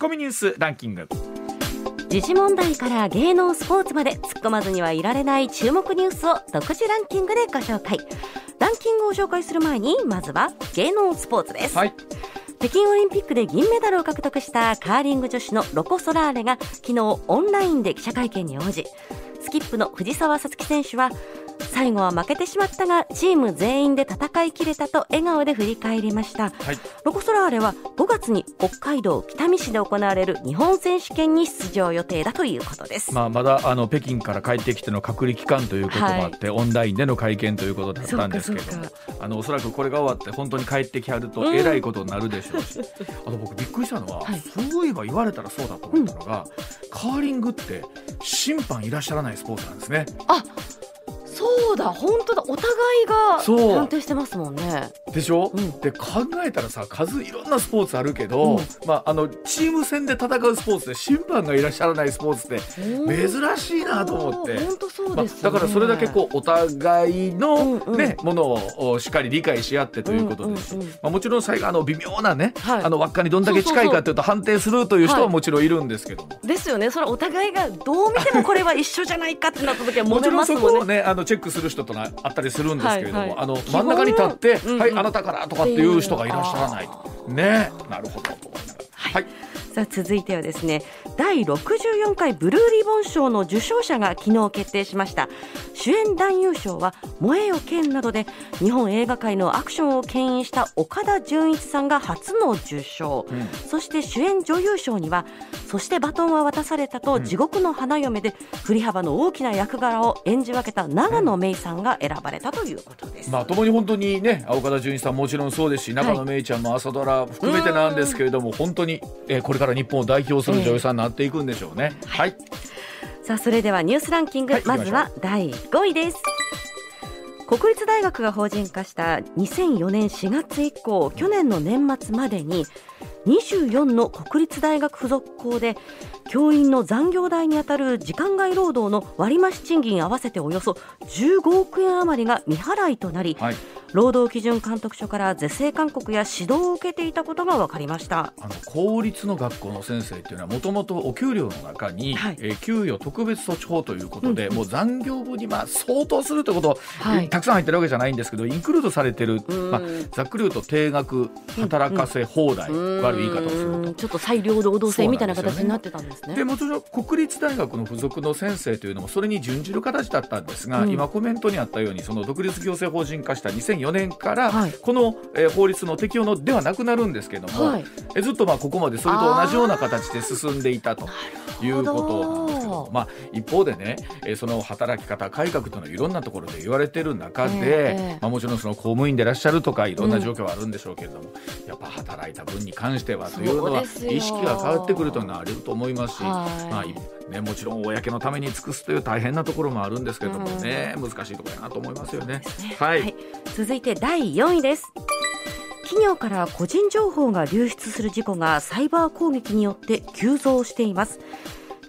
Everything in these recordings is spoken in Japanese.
コミニュースランキング。時事問題から芸能スポーツまで突っ込まずにはいられない注目ニュースを独自ランキングでご紹介。ランキングを紹介する前にまずは芸能スポーツです、はい。北京オリンピックで銀メダルを獲得したカーリング女子のロコ・ソラーレが昨日オンラインで記者会見に応じスキップの藤澤五月選手は最後は負けてしまったがチーム全員で戦い切れたと笑顔で振り返りました、はい。ロコ・ソラーレは5月に北海道北見市で行われる日本選手権に出場予定だということです、まあ、まだあの北京から帰ってきての隔離期間ということもあって、オンラインでの会見ということだったんですけどあのおそらくこれが終わって本当に帰ってきはるとうん。えらいことになるでしょうし、あと僕びっくりしたのは、はい。そういえば言われたらそうだと思ったのが、カーリングって審判いらっしゃらないスポーツなんですね。そうだ本当だ。お互いがそう判定してますもんね。でしょ、うん。で考えたらさ数いろんなスポーツあるけど、うん。まあ、あのチーム戦で戦うスポーツで審判がいらっしゃらないスポーツって珍しいなと思って。本当そうまあです、ね。だからそれだけこうお互いの、うんうん。ねものをしっかり理解し合ってということで。すし、うんうんうん。まあ、もちろん最後あの微妙なね、はい。あの輪っかにどんだけ近いかというと判定するという人はもちろんいるんですけど。も。ですよね。それお互いがどう見てもこれは一緒じゃないかってなった時はもちろんそこねあのチェックする人となあったりするんですけれども、はいはい。あの真ん中に立って「うんうん。はいあなたから」とかっていう人がいらっしゃらないあねなるほど。と思い。ながらはい、さあ続いてはですね第64回ブルーリボン賞の受賞者が昨日決定しました。主演男優賞は「燃えよ剣」などで日本映画界のアクションを牽引した岡田准一さんが初の受賞、うん。そして主演女優賞には「そしてバトンは渡された」と「地獄の花嫁」で振り幅の大きな役柄を演じ分けた長野芽郁さんが選ばれたということです。まあ共に本当にね岡田准一さんもちろんそうですし中野芽郁ちゃんも朝ドラ含めてなんですけれども、本当に、えーこれから日本を代表する女優さんになっていくんでしょうね。はい、さあそれではニュースランキング、はいまずは第5位です。国立大学が法人化した2004年4月以降去年の年末までに24の国立大学附属校で教員の残業代にあたる時間外労働の割増賃金合わせておよそ15億円余りが未払いとなり、はい。労働基準監督署から是正勧告や指導を受けていたことが分かりました。あの公立の学校の先生っていうのはもともとお給料の中に、はい。えー給与特別措置法ということで、もう残業分にまあ相当するということ、はい。たくさん入ってるわけじゃないんですけどインクルードされてる、んまあ、ざっくり言うと定額働かせ放題、悪い言い方をすると。うーん。ちょっと裁量労働制みたいな形になってたんですね。でもちろん国立大学の付属の先生というのもそれに準じる形だったんですが、うん。今コメントにあったようにその独立行政法人化した2004年から、はい。この、えー法律の適用のではなくなるんですけども、はい。えずっとまあここまでそれと同じような形で進んでいたということなんですけどどまあ、一方でね、えーその働き方改革というのはいろんなところで言われてる中で、ええまあ、もちろんその公務員でいらっしゃるとかいろんな状況はあるんでしょうけれども、やっぱ働いた分に関してはというのは意識が変わってくるというのはあると思いますし、はいまあい。ね、もちろん公のために尽くすという大変なところもあるんですけれどもね、難しいところやなと思いますよね。はい、はい、続いて第4位です。企業から個人情報が流出する事故がサイバー攻撃によって急増しています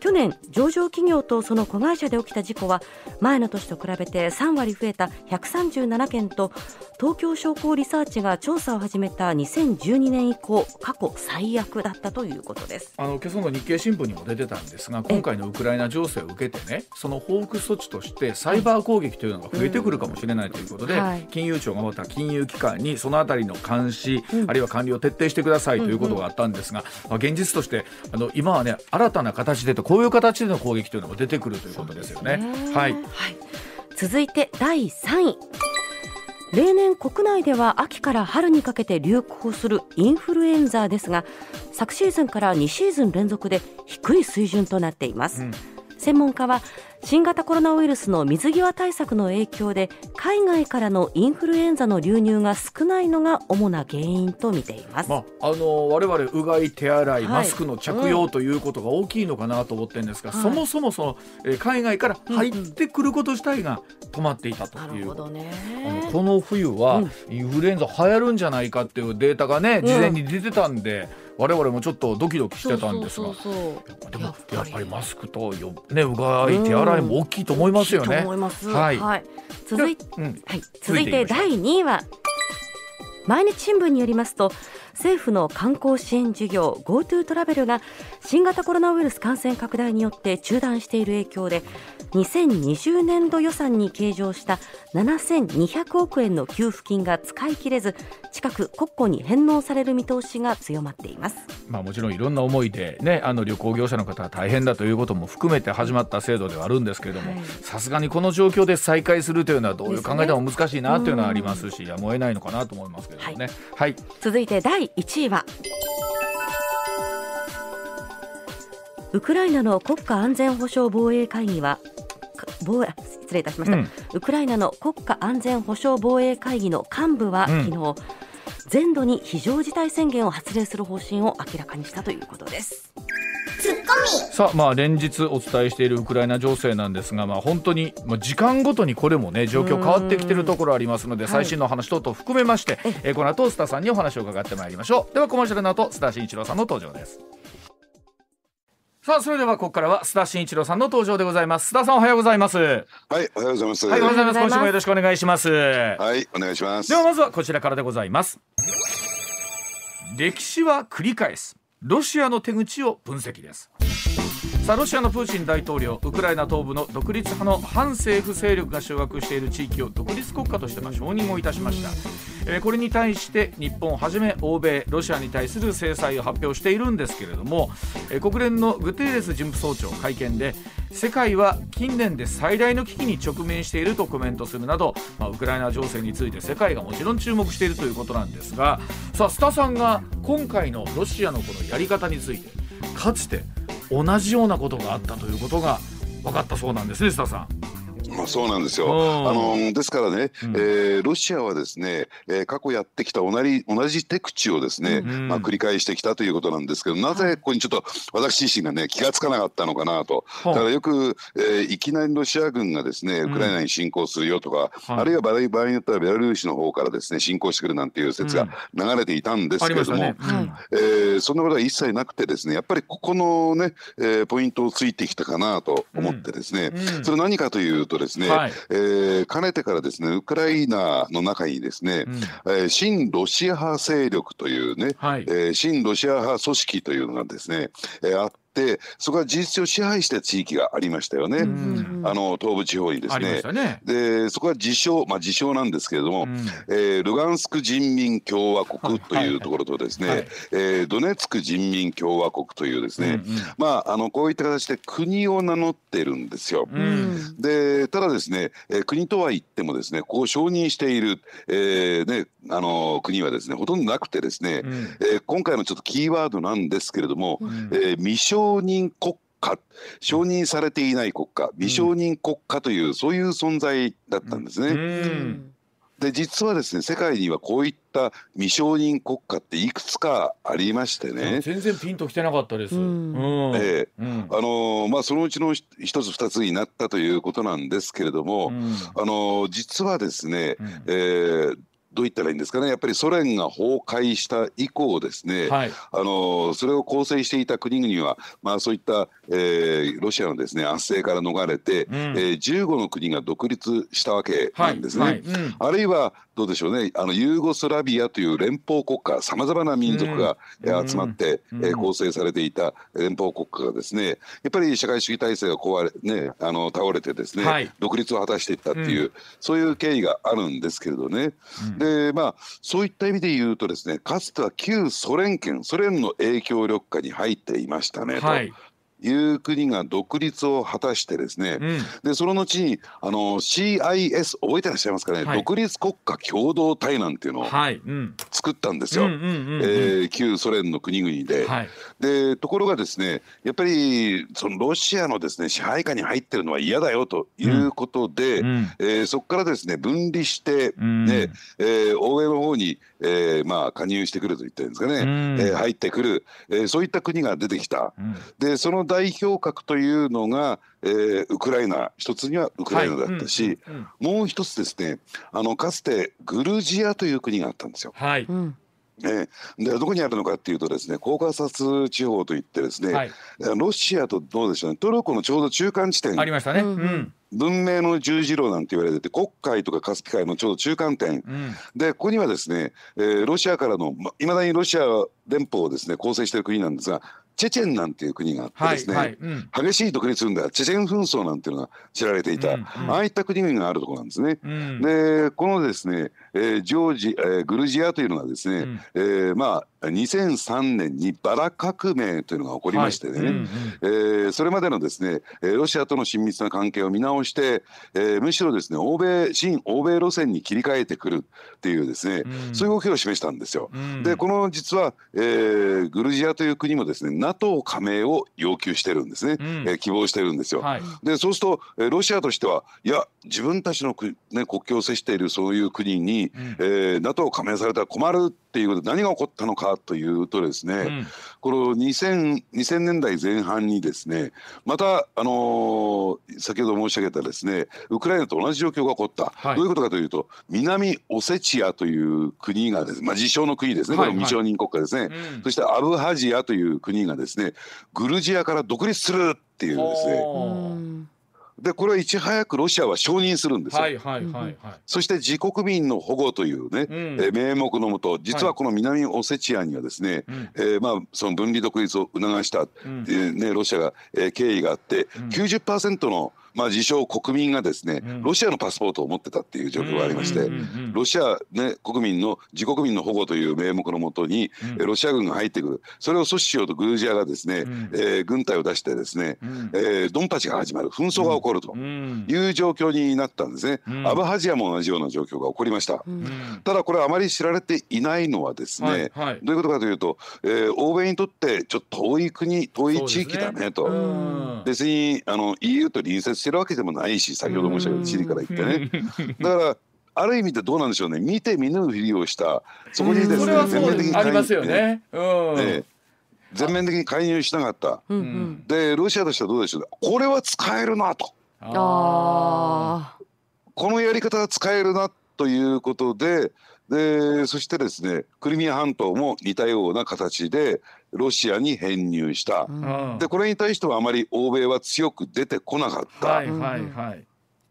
去年上場企業とその子会社で起きた事故は前の年と比べて3割増えた137件と東京商工リサーチが調査を始めた2012年以降過去最悪だったということです。あの今朝の日経新聞にも出てたんですが今回のウクライナ情勢を受けてねその報復措置としてサイバー攻撃というのが増えてくるかもしれないということで、うんはい。金融庁がまた金融機関にそのあたりの監視、うん。あるいは管理を徹底してくださいということがあったんですが、まあ、現実としてあの今はね新たな形でとこういう形での攻撃というのも出てくるということですよね。はい。続いて第3位。例年国内では秋から春にかけて流行するインフルエンザですが昨シーズンから2シーズン連続で低い水準となっています、うん。専門家は新型コロナウイルスの水際対策の影響で海外からのインフルエンザの流入が少ないのが主な原因と見ています、まあ、あの我々うがい手洗い、はい。マスクの着用ということが大きいのかなと思ってるんですが、はいそもそもその、えー海外から入ってくること自体が止まっていたとないうるほどね。あのこの冬はうん。インフルエンザ流行るんじゃないかっていうデータがね、ん。事前に出てたんで我々もちょっとドキドキしてたんですが。でもやっぱり。マスクとよ、ね、うがい手洗いも大きいと思いますよね。続いてうん。はい、続続いて第2位は毎日新聞によりますと政府の観光支援事業 GoTo トラベルが新型コロナウイルス感染拡大によって中断している影響で2020年度予算に計上した7200億円の給付金が使い切れず近く国庫に返納される見通しが強まっています、まあ、もちろんいろんな思いで、ね、あの旅行業者の方は大変だということも含めて始まった制度ではあるんですけれどもさすがにこの状況で再開するというのはどういう考えでも難しいなというのはありますしやむを得ないのかなと思いますけどね。はい、はい、続いて第1位はウクライナの国家安全保障防衛会議は防失礼いたしました、うん、ウクライナの国家安全保障防衛会議の幹部は、昨日全土に非常事態宣言を発令する方針を明らかにしたということです。さあまあ連日お伝えしているウクライナ情勢なんですが、まあ、本当に、まあ、時間ごとにこれもね状況変わってきているところありますので最新の話等々含めまして、はい、えー、この後スタさんにお話を伺ってまいりましょう。ではコマーシャルの後須田慎一郎さんの登場ですさあそれではここからは須田慎一郎さんの登場でございます。須田さんおはようございます。はいおはようございます。はいおはようございます。今週もよろしくお願いします。はいお願いします。ではまずはこちらからでございます。歴史は繰り返すロシアの手口を分析です。さあロシアのプーチン大統領ウクライナ東部の独立派の反政府勢力が掌握している地域を独立国家としてま承認をいたしました、えー、これに対して日本をはじめ欧米ロシアに対する制裁を発表しているんですけれども、えー、国連のグテーレス事務総長会見で世界は近年で最大の危機に直面しているとコメントするなど、まあ、ウクライナ情勢について世界がもちろん注目しているということなんですがさあ須田さんが今回のロシアのこのやり方についてかつて同じようなことがあったということが分かったそうなんですね、須田さん。まあ、そうなんですよ。あのですからね、うん、えー、ロシアはですね、えー、過去やってきた同じ同じ手口をですね、うん、まあ、繰り返してきたということなんですけどなぜここにちょっと私自身がね気が付かなかったのかなと。だからよく、えー、いきなりロシア軍がですねウクライナに侵攻するよとか、うん、あるいは場合場合によってはベラルーシの方からですね侵攻してくるなんていう説が流れていたんですけれども、ね。えー、そんなことは一切なくてですねやっぱりここのね、えー、ポイントをついてきたかなと思ってですね、それ何かというとですね、はい、えー、かねてからですねウクライナの中にですね、うん、えー、親ロシア派勢力というね、はい、えー、親ロシア派組織というのがですね、えー、あっってそこは事実上支配した地域がありましたよね、あの東部地方にですね。ね。でそこは自称まあ自称なんですけれども、うん、えー、ルガンスク人民共和国というところとですね、はい。はい、えー、ドネツク人民共和国というですね、うんうん、まああのこういった形で国を名乗ってるんですよ。うん、でただですね、えー、国とは言ってもですねこう承認している、えーね、あの国はですねほとんどなくてですね、うん、えー、今回のちょっとキーワードなんですけれども、うん、えー、未承承認国家承認されていない国家未承認国家という、うん、そういう存在だったんですね。うん。で実はですね世界にはこういった未承認国家っていくつかありましてね。全然ピンときてなかったです。うん。ええ。うん、あのまあそのうちの一つ二つになったということなんですけれども、うん、あの実はですね、うん、えーどう言ったらいいんですかね。やっぱりソ連が崩壊した以降ですね、はい、あのそれを構成していた国々は、まあ、そういった、えー、ロシアのですね圧政から逃れて、うん、えー、15の国が独立したわけなんですね。はい。はい。うん、あるいはどうでしょうね。あのユーゴスラビアという連邦国家さまざまな民族が、うん、集まって、うん、えー、構成されていた連邦国家がですねやっぱり社会主義体制が壊れ、ね、あの倒れてですね、はい、独立を果たしていったっていう、そういう経緯があるんですけれどね。でまあそういった意味で言うとですねかつては旧ソ連圏ソ連の影響力下に入っていましたね、はい、いう国が独立を果たしてですね、うん、でその後にあの CIS 覚えてらっしゃいますかね、はい、独立国家共同体なんていうのを作ったんですよ。旧ソ連の国々で。はい、でところがですねやっぱりそのロシアのですね支配下に入ってるのは嫌だよということで、うん、えー、そこからですね分離して、うん、ねえー、欧米の方に、えー、まあ加入してくると言ったんですかね、うん、えー、入ってくる、えー、そういった国が出てきた。でその代表格というのが、えー、ウクライナ一つにはウクライナだったし、はい。うんうん、もう一つですねあのかつてグルジアという国があったんですよ。はい、えー、でどこにあるのかっていうとですねコーカサス地方といってですね、はい、ロシアとどうでしょうねトルコのちょうど中間地点。ありましたね、うん、文明の十字路なんて言われてて黒海とかカスピ海のちょうど中間点、うん、でここにはですね、えー、ロシアからのいま、未だにロシア連邦をですね構成している国なんですがチェチェンなんていう国があってですね、はいはいうん、激しい独立運動チェチェン紛争なんていうのが知られていた、うんうん、ああいった国々があるところなんですね。うん、でこのですね、えー、ジョージ、えー、グルジアというのはですね、うん、えー、まあ2003年にバラ革命というのが起こりましてね、はい。うんうん、えー、それまでのですねロシアとの親密な関係を見直して、えー、むしろですね欧米新欧米路線に切り替えてくるっていうですね、うん、そういう動きを示したんですよ。うん、でこの実は、えー、グルジアという国もですね NATO 加盟を要求してるんですね、うん、えー、希望してるんですよ。はい、でそうすると、えー、ロシアとしてはいや自分たちのく、ね、国境を接しているそういう国に、うん、えー、NATO 加盟されたら困るっていうことで何が起こったのかというとですね、うん、この 2000, 2000年代前半にですねまた、あのー、先ほど申し上げたですねウクライナと同じ状況が起こった、はい、どういうことかというと南オセチアという国がですね、まあ、自称の国ですね、これ未承認国家ですね、うん、そしてアブハジアという国がですねグルジアから独立するっていうですねでこれはいち早くロシアは承認するんですよ。はいはいはいはい、そして自国民の保護というね、うん、え名目のもと実はこの南オセチアにはですね、はい、えー、まあ、その分離独立を促した、うん、えね、ロシアが、えー、経緯があって、うん、90%のまあ、自称国民がですね、ロシアのパスポートを持ってたっていう状況がありまして、ロシア、ね、国民の自国民の保護という名目のもとに、うん、ロシア軍が入ってくる。それを阻止しようとグルジアがですね、うん、えー、軍隊を出してですね、うん、えー、ドンパチが始まる紛争が起こるという状況になったんですね、アブハジアも同じような状況が起こりました、ただこれあまり知られていないのはですね、はいはい、どういうことかというと、えー、欧米にとってちょっと遠い国遠い地域だねと、ね、別にあの EU と隣接してるわけでもないし先ほど申し上げたチリから言ってね。だからある意味でどうなんでしょうね。見て見ぬふりをしたそこにですね全面的にありますよね、ね全面的に介入しなかった、うんうん、でロシアとしてはどうでしょうこれは使えるなと。あこのやり方は使えるなということででそしてですねクリミア半島も似たような形でロシアに編入した、うん、でこれに対してはあまり欧米は強く出てこなかった、はいはいはい、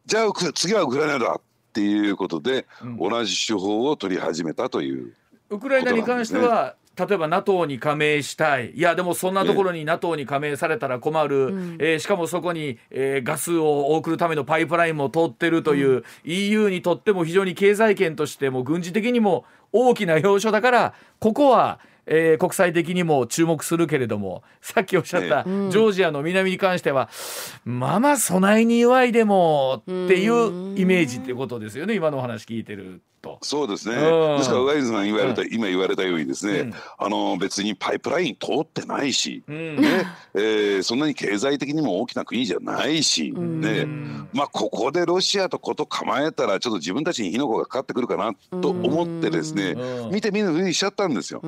じゃあ次はウクライナだっていうことで、うん、同じ手法を取り始めたという、ね、ウクライナに関しては例えば NATO に加盟したい。いやでもそんなところに NATO に加盟されたら困る、うん、えー、しかもそこに、えー、ガスを送るためのパイプラインも通ってるという、うん、EU にとっても非常に経済圏としても軍事的にも大きな要所だからここはえー、国際的にも注目するけれどもさっきおっしゃったジョージアの南に関しては、まあまあ備えに弱いでもっていうイメージっていうことですよね今のお話聞いてると。そうですね。ですから上泉さん言われた、今言われたようにですね、うん、あの別にパイプライン通ってないし、うん、ね、えー、そんなに経済的にも大きな国じゃないし、うん、ね、まあここでロシアとこと構えたらちょっと自分たちに火の粉がかかってくるかなと思ってですね、見て見ぬふうにしちゃったんですよ。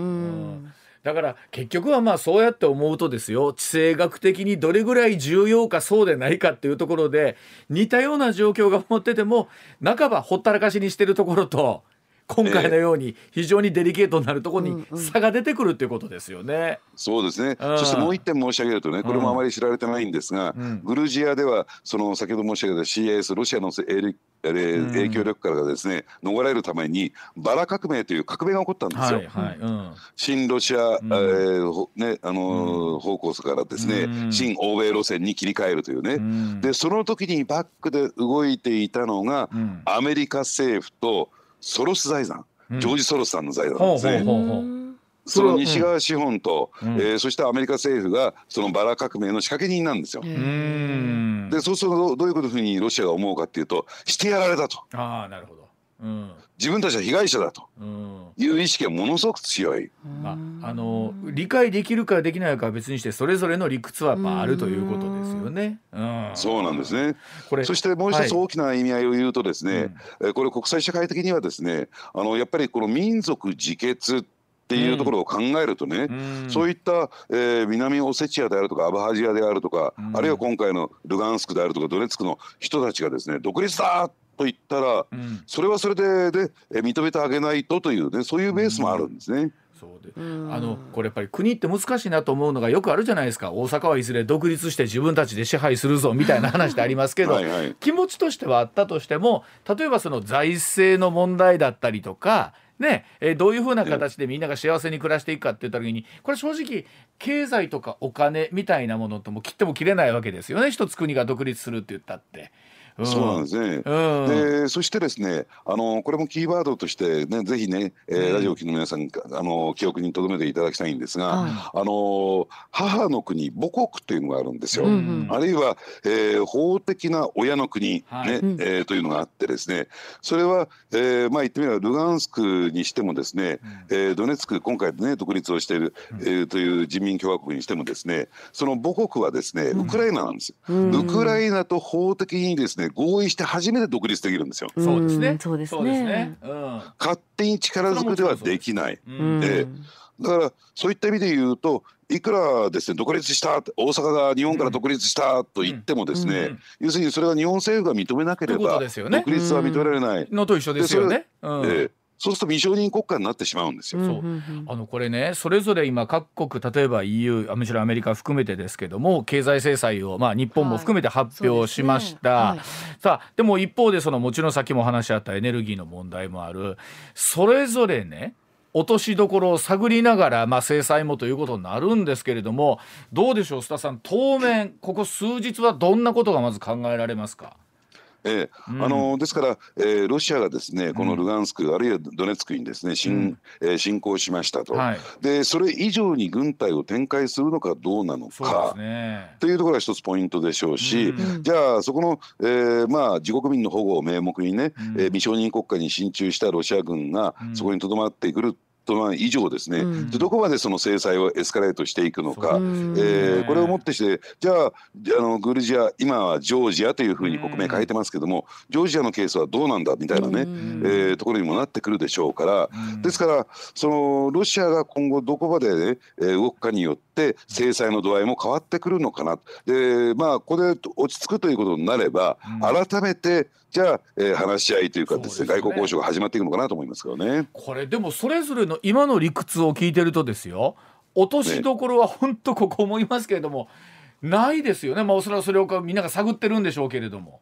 だから結局はまあそうやって思うとですよ地政学的にどれぐらい重要かそうでないかっていうところで似たような状況が思ってても半ばほったらかしにしてるところと今回のように非常にデリケートになるところに差が出てくるっていうことですよね。うんうん、そうですね、そしてもう一点申し上げるとねこれもあまり知られてないんですが、うん、グルジアではその先ほど申し上げた CIS ロシアの影響力からですね、逃れるためにバラ革命という革命が起こったんですよ。はいはい。うん、新ロシア、うん、えー、ねあのー、方向からですね、うん、新欧米路線に切り替えるというね、でその時にバックで動いていたのが、アメリカ政府とソロス財団、ジョージ・ソロスさんの財団ですね。その西側資本と、うん、えー、そしてアメリカ政府がそのバラ革命の仕掛け人なんですよ。でそうするとどういうことふうにロシアが思うかっていうとしてやられたと。あなるほど自分たちは被害者だと。いう意識がものすごく強い、まあ、あの理解できるかできないかは別にしてそれぞれの理屈はまああるということですよね。うん、そうなんですね。これそしてもう一つ大きな意味合いを言うとですね、はい、これ国際社会的にはですねあのやっぱりこの民族自決っていうところを考えるとね、うん、そういった、えー、南オセチアであるとかアブハジアであるとか、うん、あるいは今回のルガンスクであるとかドネツクの人たちがですね独立だと言ったら、うん、それはそれでで認めてあげないとというねそういうベースもあるんですね。そうであのこれやっぱり国って難しいなと思うのがよくあるじゃないですか。大阪はいずれ独立して自分たちで支配するぞみたいな話でありますけどはい、気持ちとしてはあったとしても例えばその財政の問題だったりとかねえー、どういうふうな形でみんなが幸せに暮らしていくかって言った時にこれ正直経済とかお金みたいなものとも切っても切れないわけですよね。一つ国が独立するって言ったって。そうなんですね。でそしてですねあのこれもキーワードとしてねぜひね、えー、ラジオ機の皆さんあの記憶に留めていただきたいんですが、あの母の国母国というのがあるんですよ。あるいは、えー、法的な親の国ね、はい、えー、というのがあってですね。それは、えー、まあ言ってみればルガンスクにしてもですね、うえドネツク今回ね独立をしている、えー、という人民共和国にしてもですねその母国はですねウクライナなんですよ。ウクライナと法的にですねね合意して初めて独立できるんですよ。そうですね。そうですね。勝手に力ずくではできない。で、だからそういった意味で言うといくらですね独立した大阪が日本から独立したと言ってもですね、要するにそれは日本政府が認めなければ、独立は認められない。のと一緒ですよね。えそうすると未承認国家になってしまうんですよ。そう。あのこれねそれぞれ今各国例えば EU むしろアメリカ含めてですけども経済制裁をまあ日本も含めて発表しました。はい。ねはい、さあでも一方でそのもちろんさっきも話し合ったエネルギーの問題もある。それぞれね落としどころを探りながら、まあ、制裁もということになるんですけれどもどうでしょう須田さん。当面ここ数日はどんなことがまず考えられますか？えー、うん、あのですから、えー、ロシアがですねこのルガンスク、うん、あるいはドネツクにですね侵,、うん。えー、侵攻しましたと、はい、でそれ以上に軍隊を展開するのかどうなのか、ね、というところが一つポイントでしょうし、うん、じゃあそこの、えー、まあ自国民の保護を名目にね、うん、えー、未承認国家に進駐したロシア軍がそこにとどまってくる以上ですね、うん、どこまでその制裁をエスカレートしていくのか、えー、これをもってしてじゃああのグルジア今はジョージアというふうに国名変えてますけどもジョージアのケースはどうなんだみたいなね、えー、ところにもなってくるでしょうから。ですからそのロシアが今後どこまで、ね、動くかによって制裁の度合いも変わってくるのかな。でまあここで落ち着くということになれば改めてじゃあ、えー、話し合いというかですね、ね、外交交渉が始まっていくのかなと思いますけどね。これでもそれぞれの今の理屈を聞いてるとですよ落としどころは本当ここ思いますけれども、ね、ないですよねまあおそらくそれをみんなが探ってるんでしょうけれども。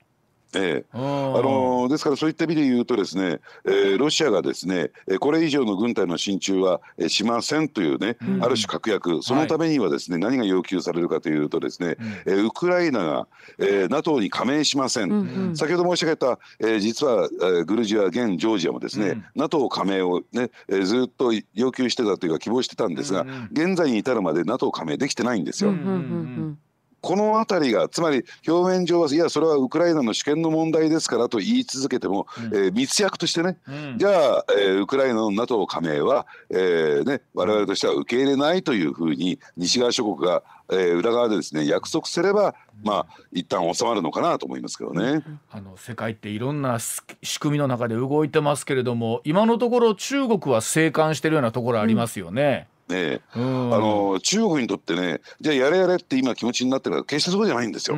ええ、あのですからそういった意味で言うとですね、えー、ロシアがですねこれ以上の軍隊の進駐はしませんというね、うん、ある種確約そのためにはですね、はい、何が要求されるかというとですね、うん、ウクライナが、えー、NATO に加盟しません、うんうん、先ほど申し上げた、えー、実は、えー、グルジア現ジョージアもですね、うん、NATO 加盟をね、えー、ずっと要求してたというか希望してたんですが、うんうん、現在に至るまで NATO 加盟できてないんですよ。うんうんうんこの辺りがつまり表面上はいやそれはウクライナの主権の問題ですからと言い続けても、うん、えー、密約としてね、うん、じゃあ、えー、ウクライナの NATO 加盟は、えーね、我々としては受け入れないというふうに西側諸国が、えー、裏側でですね約束すればまあ一旦収まるのかなと思いますけどね。あの世界っていろんな仕組みの中で動いてますけれども今のところ中国は静観しているようなところありますよね。うん。ね、あの中国にとってねじゃあやれやれって今気持ちになってるのは決してそうじゃないんですよ。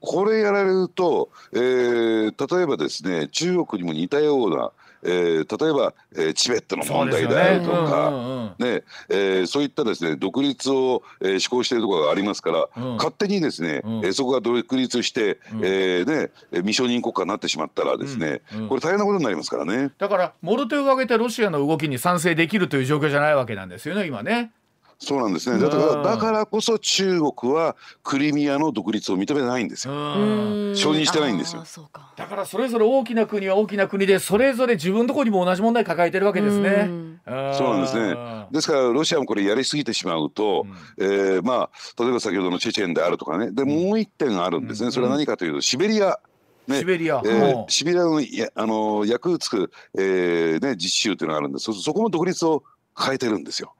これやられると、えー、例えばですね中国にも似たようなえー、例えば、えー、チベットの問題であるとかそういったですね独立を、えー、施行しているところがありますから、うん、勝手にですね、うん、えー、そこが独立して、うん、えー、ね未承認国家になってしまったらですね、うん、これ大変なことになりますからね。だからモルテを挙げてロシアの動きに賛成できるという状況じゃないわけなんですよね今ね。そうなんですね。だからだからこそ中国はクリミアの独立を認めないんですよ。承認してないんですよ。だからそれぞれ大きな国は大きな国でそれぞれ自分のところにも同じ問題抱えてるわけですね。そうなんですね。ですからロシアもこれやりすぎてしまうと、うん、えー、まあ例えば先ほどのチェチェンであるとかね。でもう一点あるんですね、それは何かというとシベリア。ね、シベリア、えー、シベリアのやあのヤクーツク、えーね、実習というのがあるんでそそこも独立を変えてるんですよ。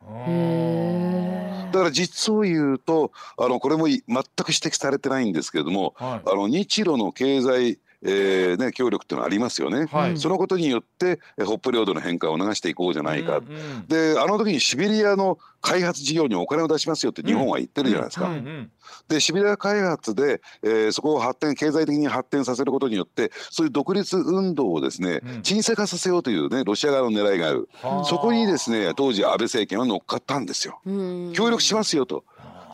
だから実を言うとあのこれも全く指摘されてないんですけれども、はい、あの日露の経済えーね、協力っていうのはありますよね、はい。そのことによってえ北方領土の返還を促していこうじゃないか、うんうんであの時にシベリアの開発事業にお金を出しますよって日本は言ってるじゃないですか。うんうん。でシベリア開発で、えーそこを発展経済的に発展させることによってそういう独立運動をですね、うん。沈静化させようというねロシア側の狙いがある。はあ。そこにですね当時安倍政権は乗っかったんですよ。うん。協力しますよと。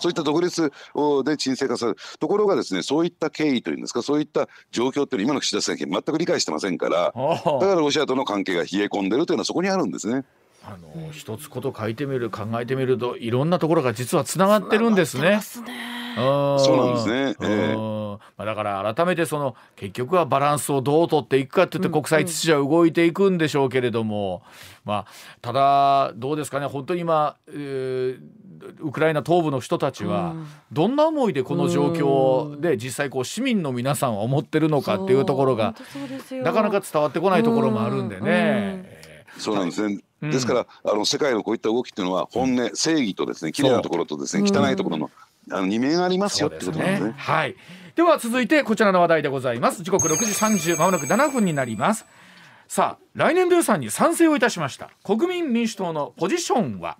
そういった独立をで沈静化されるところがですねそういった経緯というんですかそういった状況っていうのは今の岸田政権全く理解してませんからはあだからロシアとの関係が冷え込んでるというのはそこにあるんですね。あの一つこと書いてみる考えてみるといろんなところが実はつながってるんですね。そそうなんですね。ええ。まあ、だから改めてその結局はバランスをどう取っていくかって言って国際秩序は動いていくんでしょうけれども、まあ、ただどうですかね本当に今、えーウクライナ東部の人たちはどんな思いでこの状況で実際こう市民の皆さんは思ってるのかっていうところがなかなか伝わってこないところもあるんでね。えーそうなんですね。うんですからあの世界のこういった動きっていうのは本音、正義とですね綺麗なところとですね汚いところのあの二面ありますよってことなんですね。はい。では続いてこちらの話題でございます。時刻6時30まもなく7分になります。さあ来年度予算に賛成をいたしました。国民民主党のポジションは？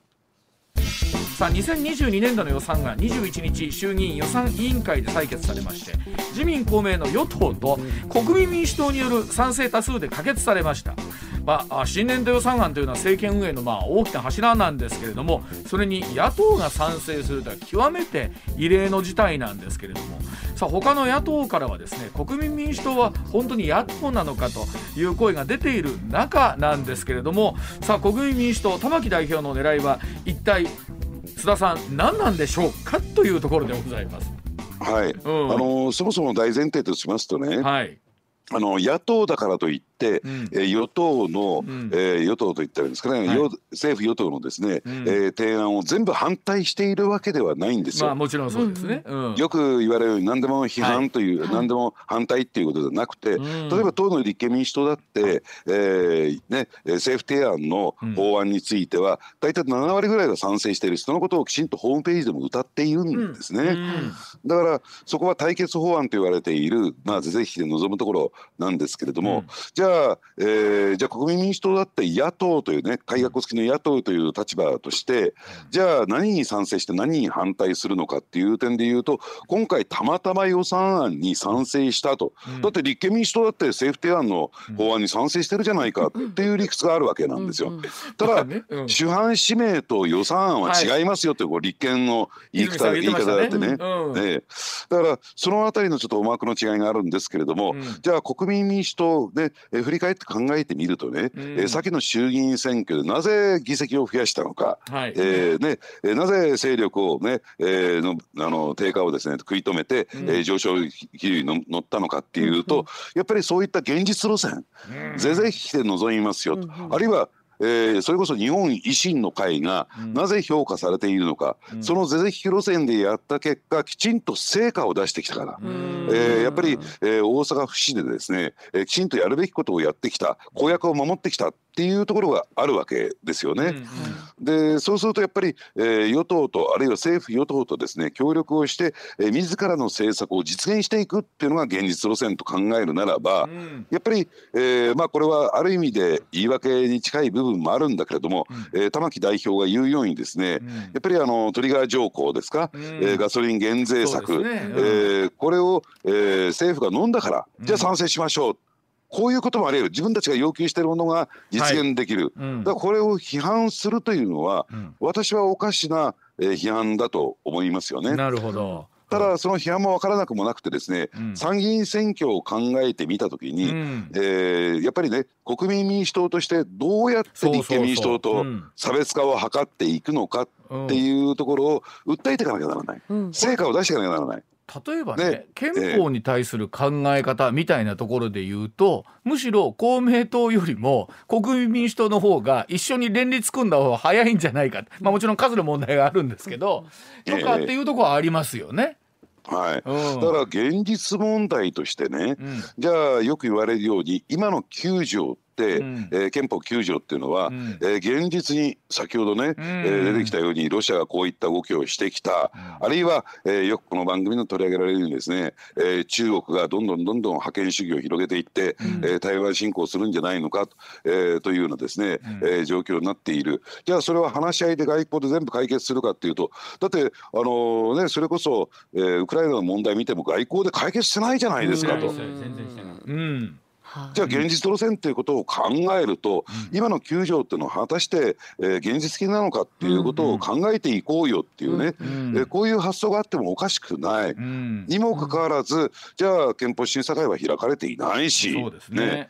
さあ2022年度の予算が21日衆議院予算委員会で採決されまして自民公明の与党と国民民主党による賛成多数で可決されました、まあ、新年度予算案というのは政権運営のまあ大きな柱なんですけれどもそれに野党が賛成するとは極めて異例の事態なんですけれどもさあ他の野党からはですね国民民主党は本当に野党なのかという声が出ている中なんですけれどもさあ国民民主党玉木代表の狙いは一体須田さん何なんでしょうかというところでございます。はい。うんあのそもそも大前提としますとね、はい、あの野党だからといって、うん。えー与党の、ん。えー与党といったらですかね、はい。与政府与党のですね、うん。えー提案を全部反対しているわけではないんですよ。まあもちろんそうですね。うんよく言われるように何でも批は判という、何でも反対っていうことじゃなくて、ん。例えば党の立憲民主党だって、えーね、えー政府提案の法案については、大体7割ぐらいが賛成している。そのことをきちんとホームページでも歌っているんですね。うん。だからそこは対決法案と言われている、まあ、是々非々で臨むところなんですけれども、うん。じゃあ、えーじゃあ国民民主党だって野党というね改革付きの野党という立場として、じゃあ何に賛成して何に反対するのかっていう点で言うと今回たまたま予算案に賛成したと、だって立憲民主党だって政府提案の法案に賛成してるじゃないかっていう理屈があるわけなんですよ。ただ、ねうん。主犯指名と予算案は違いますよってこう立憲の言い方,、言い方だってね。うん。ええ。だからそのあたりのちょっと思惑の違いがあるんですけれども、うん。じゃあ国民民主党で、え振り返って考えてみるとね、うん。え先の衆議院選挙でなぜ議席を増やしたのか、はい。えーねえーなぜ勢力をね、えーのあの低下をですね食い止めて、うん。えー上昇気流に乗乗ったのかっていうと、やっぱりそういった現実路線、うん。是々非々で臨みますよと、あるいはえーそれこそ日本維新の会がうん。なぜ評価されているのか、うん。その是々非々路線でやった結果きちんと成果を出してきたから、うん。えーやっぱり、えー大阪府市でですね、えーきちんとやるべきことをやってきた公約を守ってきたっていうところがあるわけですよね。うん。でそうするとやっぱり、えー与党とあるいは政府与党とですね協力をして、えー自らの政策を実現していくっていうのが現実路線と考えるならば、うん。やっぱり、えーまあ、これはある意味で言い訳に近い部分もあるんだけれども、えー玉木代表が言うようにですね、うん。やっぱりあのトリガー条項ですか、うん。えーガソリン減税策、ね。うん。えーこれを、えー政府が飲んだから、じゃあ賛成しましょう。こういうこともあり得る。自分たちが要求しているものが実現できる、うん。だからこれを批判するというのは、うん。私はおかしな、えー批判だと思いますよね。なるほど。ただその批判も分からなくもなくてですね、うん。参議院選挙を考えてみたときに、うん。えーやっぱりね国民民主党としてどうやって立憲民主党とうん。差別化を図っていくのかっていうところを訴えていかなきゃならない、うん。成果を出していかなきゃならない。例えばねね。憲法に対する考え方みたいなところで言うと、むしろ公明党よりも国民民主党の方が一緒に連立組んだ方が早いんじゃないか、まあ、もちろん数の問題があるんですけど、とかっていうところはありますよね。はい、うん。だから現実問題としてね、うん。じゃあよく言われるように今の9条っ、うん、えー、憲法9条っていうのは、うん、えー、現実に先ほどね、うん、えー、出てきたようにロシアがこういった動きをしてきた、あるいは、えー、よくこの番組の取り上げられるようにですね、えー、中国がどんどんどんどん覇権主義を広げていって、うん、えー、台湾侵攻するんじゃないのかと,、えー、というようなですね、うん、えー、状況になっている。じゃあそれは話し合いで外交で全部解決するかっていうとだってあのー、ねそれこそ、えー、ウクライナの問題見ても外交で解決してないじゃないですかと。うんじゃあ現実路線っていうことを考えると、うん、今の9条っていうのは果たして、えー、現実的なのかっていうことを考えていこうよっていうね、うんうん、えー、こういう発想があってもおかしくない、うん、にもかかわらずじゃあ憲法審査会は開かれていないし。ね、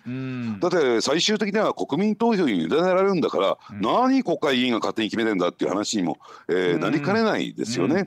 だって最終的には国民投票に委ねられるんだから、うん、何国会議員が勝手に決めてんだっていう話にも、えー、なりかねないですよね。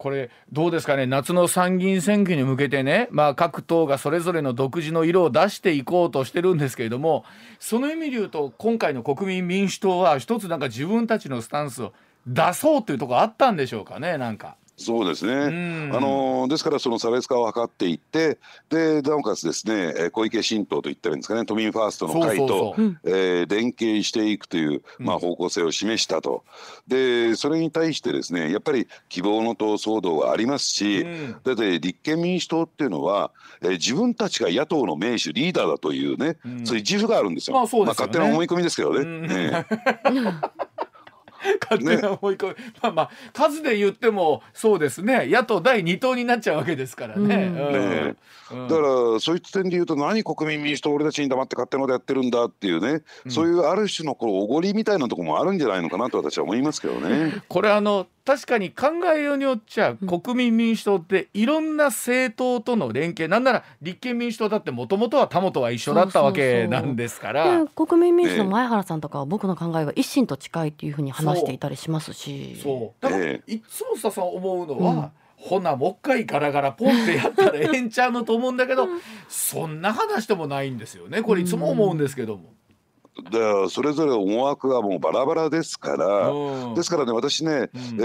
これどうですかね？夏の参議院選挙に向けてね、まあ、各党がそれぞれの独自の色を出していこうとしてるんですけれどもその意味で言うと今回の国民民主党は一つなんか自分たちのスタンスを出そうというところあったんでしょうかね？なんか。そうですね、あのですからその差別化を図っていってでなおかつですね小池新党といったらいいんですかね都民ファーストの会とえ連携していくという、まあ、方向性を示したと、でそれに対してですねやっぱり希望の党騒動がありますし、だって立憲民主党っていうのは、えー、自分たちが野党の名手リーダーだというね、そういう自負があるんですよ。まあ、ね、まあ、勝手な思い込みですけどね。ね 勝手な思い込み、ね、まあまあ数で言ってもそうですね。野党第2党になっちゃうわけですからね。うん。ねうん、だからそういった点で言うと何国民民主党俺たちに黙って勝手なことやってるんだっていうね、うん、そういうある種のこのおごりみたいなところもあるんじゃないのかなと私は思いますけどね。これあの確かに考えようによっちゃ国民民主党っていろんな政党との連携なんなら立憲民主党だってもともとは他とは一緒だったわけなんですから。国民民主の前原さんとかは僕の考えが一心と近いっていうふうに話していたりしますし。そう。だからいつもささん思うのは、うん。ほなもう一回ガラガラポンってやったらええんちゃうのと思うんだけど、そんな話でもないんですよね。これいつも思うんですけども。でそれぞれ思惑がもうバラバラですからですからね私ね、うん、え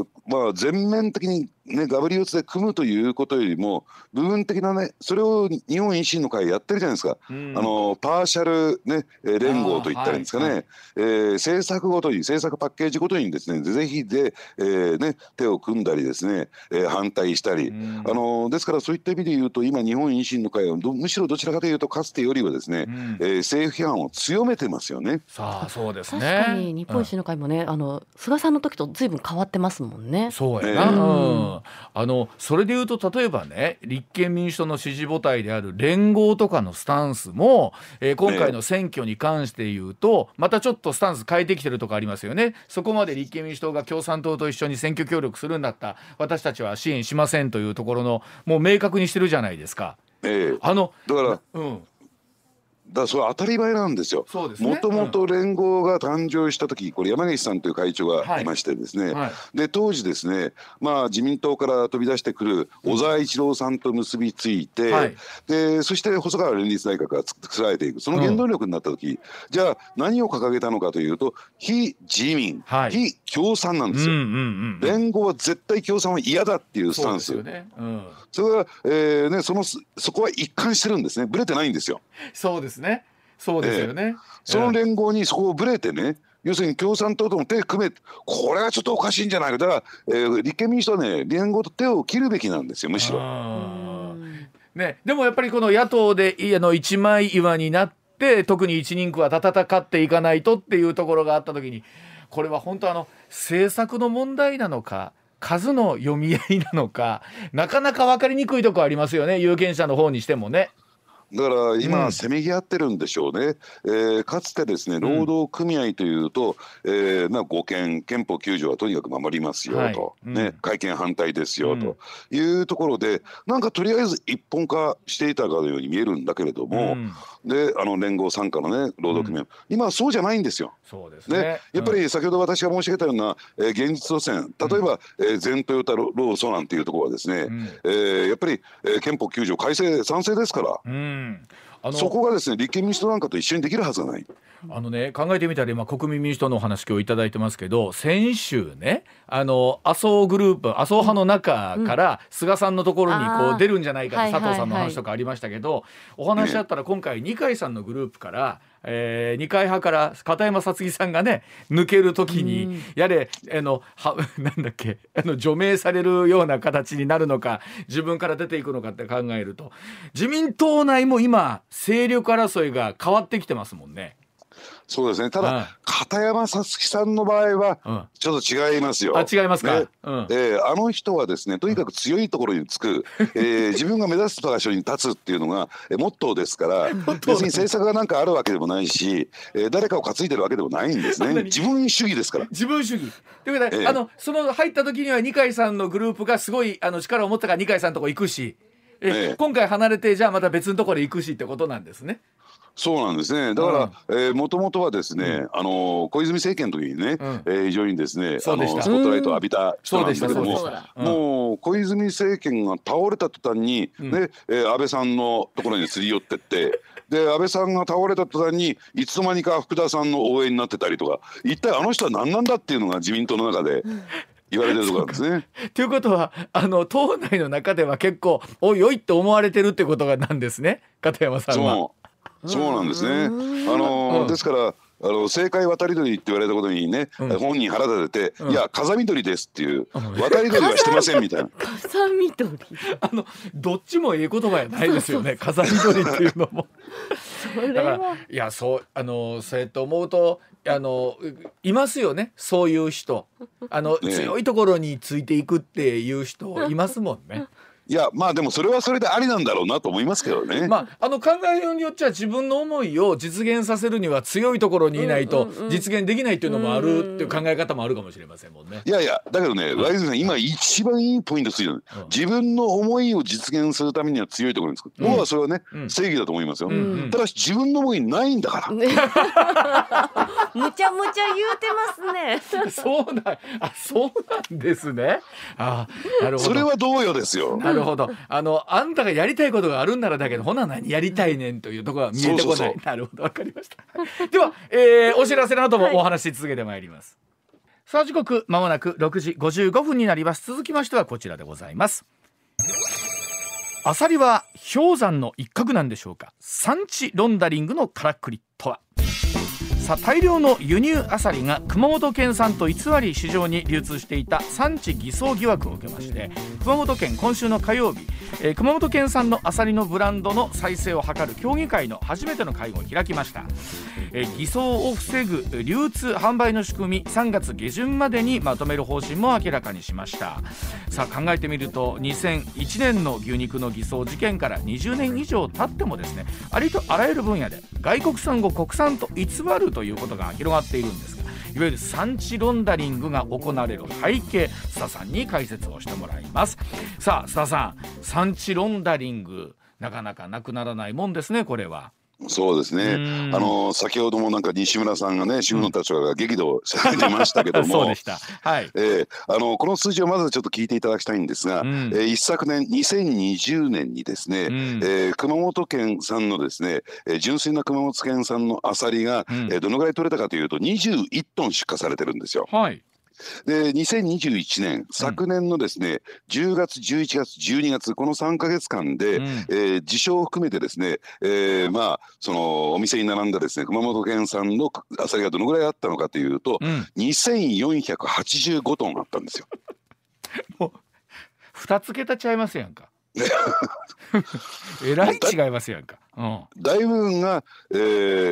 ー、まあ、全面的にね、ガブリオツで組むということよりも部分的なねそれを日本維新の会やってるじゃないですか、うん、あのパーシャル、ね、連合といったらいいんですかね、はいはい、えー、政策ごとに政策パッケージごとにですねぜひで、えーね、手を組んだりですね、えー、反対したり、うん、あのですからそういった意味で言うと今日本維新の会はむしろどちらかというとかつてよりはですね、うん、えー、政府批判を強めてますよね。さあそうですね。確かに日本維新の会もね、あの菅さんの時とずいぶん変わってますもんね。そうやな、うん。あのそれでいうと例えばね立憲民主党の支持母体である連合とかのスタンスも、えー、今回の選挙に関して言うと、またちょっとスタンス変えてきてるとこありますよね。そこまで立憲民主党が共産党と一緒に選挙協力するんだった私たちは支援しませんというところのもう明確にしてるじゃないですか。ええ、あのだから、うん、だそれ当たり前なんですよ。もともと連合が誕生した時、これ山岸さんという会長がい。ましてですね、はい。はい、で当時ですね、まあ自民党から飛び出してくる小沢一郎さんと結びついて、はい、でそして細川連立内閣が作られていく、その原動力になった時、うん、じゃあ何を掲げたのかというと、非自民、非共産なんですよ、うんうんうん。連合は絶対共産は嫌だっていうスタンス。そ、ね。うん、れは、えーね、そのそこは一貫してるんですね、ぶれてないんですよ。そうですね。そうですよね。えー、その連合にそこをぶれてね、要するに共産党とも手組め、これはちょっとおかしいんじゃないか、だから、えー、立憲民主党はね、連合と手を切るべきなんですよ、むしろ。ね、でもやっぱりこの野党であの一枚岩になって特に一人区は戦っていかないとっていうところがあった時にこれは本当あの政策の問題なのか数の読み合いなのかなかなか分かりにくいとこありますよね有権者の方にしてもね。だから今、せめぎ合ってるんでしょうね、うん、えー、かつてですね労働組合というと、うん、えー、まあ、護憲、憲法9条はとにかく守りますよと、はい。うん、ね、会見反対ですよ、と。いうところで、なんかとりあえず一本化していたかのように見えるんだけれども、であの連合傘下のね労働組合、今はそうじゃないんですよ。そうですね。やっぱり先ほど私が申し上げたような、えー、現実路線。例えば、うん、えー、全トヨタ労組なんていうところはですね、うん、えー、やっぱり、えー、憲法9条改正賛成ですから。うん。あのそこがですね立憲民主党なんかと一緒にできるはずがない。あのね考えてみたら今国民民主党のお話今日頂いてますけど先週ねあの麻生グループ麻生派の中から菅さんのところにこう出るんじゃないかって佐藤さんの話とかありましたけど、お話しあったら今回二階さんのグループからえー、二階派から片山さつきさんがね抜ける時にやれあのは なんだっけあの除名されるような形になるのか自分から出ていくのかって考えると自民党内も今勢力争いが変わってきてますもんね。そうですね。ただ、うん、片山さつきさんの場合は、ちょっと違いますよ。あ、違いますか？ね、うん、えー、あの人はですね、とにかく強いところにつく、えー、自分が目指す場所に立つっていうのが、えー、モットーですから、別に政策がなんかあるわけでもないし、えー、誰かを担いでるわけでもないんですね。自分主義ですから。自分主義。ということで、えー、あの、その入った時には二階さんのグループがすごいあの力を持ったから二階さんのとこ行くし。えー、今回離れてじゃあまた別のところへ行くしってことなんですね。そうなんですね。だから、うん、えー、もともとはですね、うん、あの小泉政権の時にね、うん、えー、非常にですね、あのスポットライトを浴びた人なんですけども、もう小泉政権が倒れた途端に、ね、えー、安倍さんのところにすり寄ってって。で安倍さんが倒れた途端にいつの間にか福田さんの応援になってたりとか一体あの人は何なんだっていうのが自民党の中で言われてるところなんですね。ということはあの党内の中では結構おいおいって思われてるってことがなんですね片山さんは。そうなんですね。あの、ですから。あの正解渡り鳥って言われたことにね、うん、本人腹立てて、うん、いや風見鳥ですっていう、渡り鳥はしてませんみたいな。風見鳥。あのどっちもいい言葉やないですよね。風見鳥っていうのも。だからいやそうあのそうやって思うとあのいますよねそういう人あの、ね、強いところについていくっていう人いますもんね。いやまあでもそれはそれでありなんだろうなと思いますけどね。まああの考えようによっちゃ自分の思いを実現させるには強いところにいないと実現できないっていうのもあるっていう考え方もあるかもしれませんもんね。いやいやだけどね、ワイズさん今一番いいポイントついてる、うん、自分の思いを実現するためには強いところにつく。僕はそれはね、正義だと思いますよ。ただし自分の思いないんだから。むちゃむちゃ言うてますね。そうなんあそうなんですね。あなるほど。それはどうよですよ。なるほど。あのあんたがやりたいことがあるんならだけどほな何やりたいねんというところは見えてこない。なるほど。わかりました。では、えー、お知らせの後もお話し続けてまいります、はい、さあ時刻まもなく6時55分になります。続きましてはこちらでございます。アサリは氷山の一角なんでしょうか？産地ロンダリングのからくりとは？さあ大量の輸入アサリが熊本県産と偽り市場に流通していた産地偽装疑惑を受けまして熊本県今週の火曜日、えー、熊本県産のアサリのブランドの再生を図る協議会の初めての会合を開きました、えー、偽装を防ぐ流通販売の仕組み3月下旬までにまとめる方針も明らかにしました。さあ考えてみると2001年の牛肉の偽装事件から20年以上経ってもですねありとあらゆる分野で外国産を国産と偽るとということが広がっているんですがいわゆる産地ロンダリングが行われる背景須田さんに解説をしてもらいますさあ須田さん産地ロンダリングなかなかなくならないもんですねこれは。そうですね。あの先ほどもなんか西村さんがね、主婦の立場が激怒されてましたけども。えー、あのこの数字をまずちょっと聞いていただきたいんですが、うん、えー、一昨年2020年にですね、うん、えー、熊本県産のですね、えー、純粋な熊本県産のアサリが、うん、えー、どのぐらい取れたかというと21トン出荷されてるんですよ。はい。で2021年昨年のですね、うん、10月11月12月この3か月間で、うん、えー、事象を含めてですね、えー、まあそのお店に並んだですね熊本県産のアサリがどのぐらいあったのかというと、うん、2485トンあったんですよ。もう2つ桁ちゃいますやんか。えらい違いますやんか。大部分が、え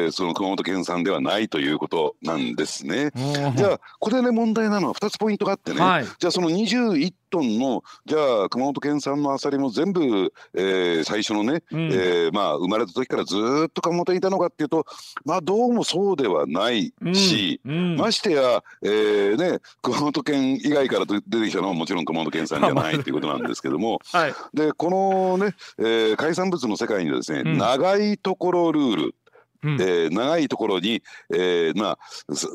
ー、その熊本県産ではないということなんですね。じゃあこれで問題なのは2つポイントがあってね、はい、じゃあその21トンのじゃあ熊本県産のアサリも全部、えー、最初のね、うん、えー、まあ、生まれた時からずっと熊本にいたのかっていうとまあどうもそうではないし、うん。うん、ましてや、えーね、熊本県以外から出てきたのはもちろん熊本県産じゃないっていうことなんですけども、はい、でこのね、えー、海産物の世界にですね、長いところルール。うん、えー、長いところに、えー、まあ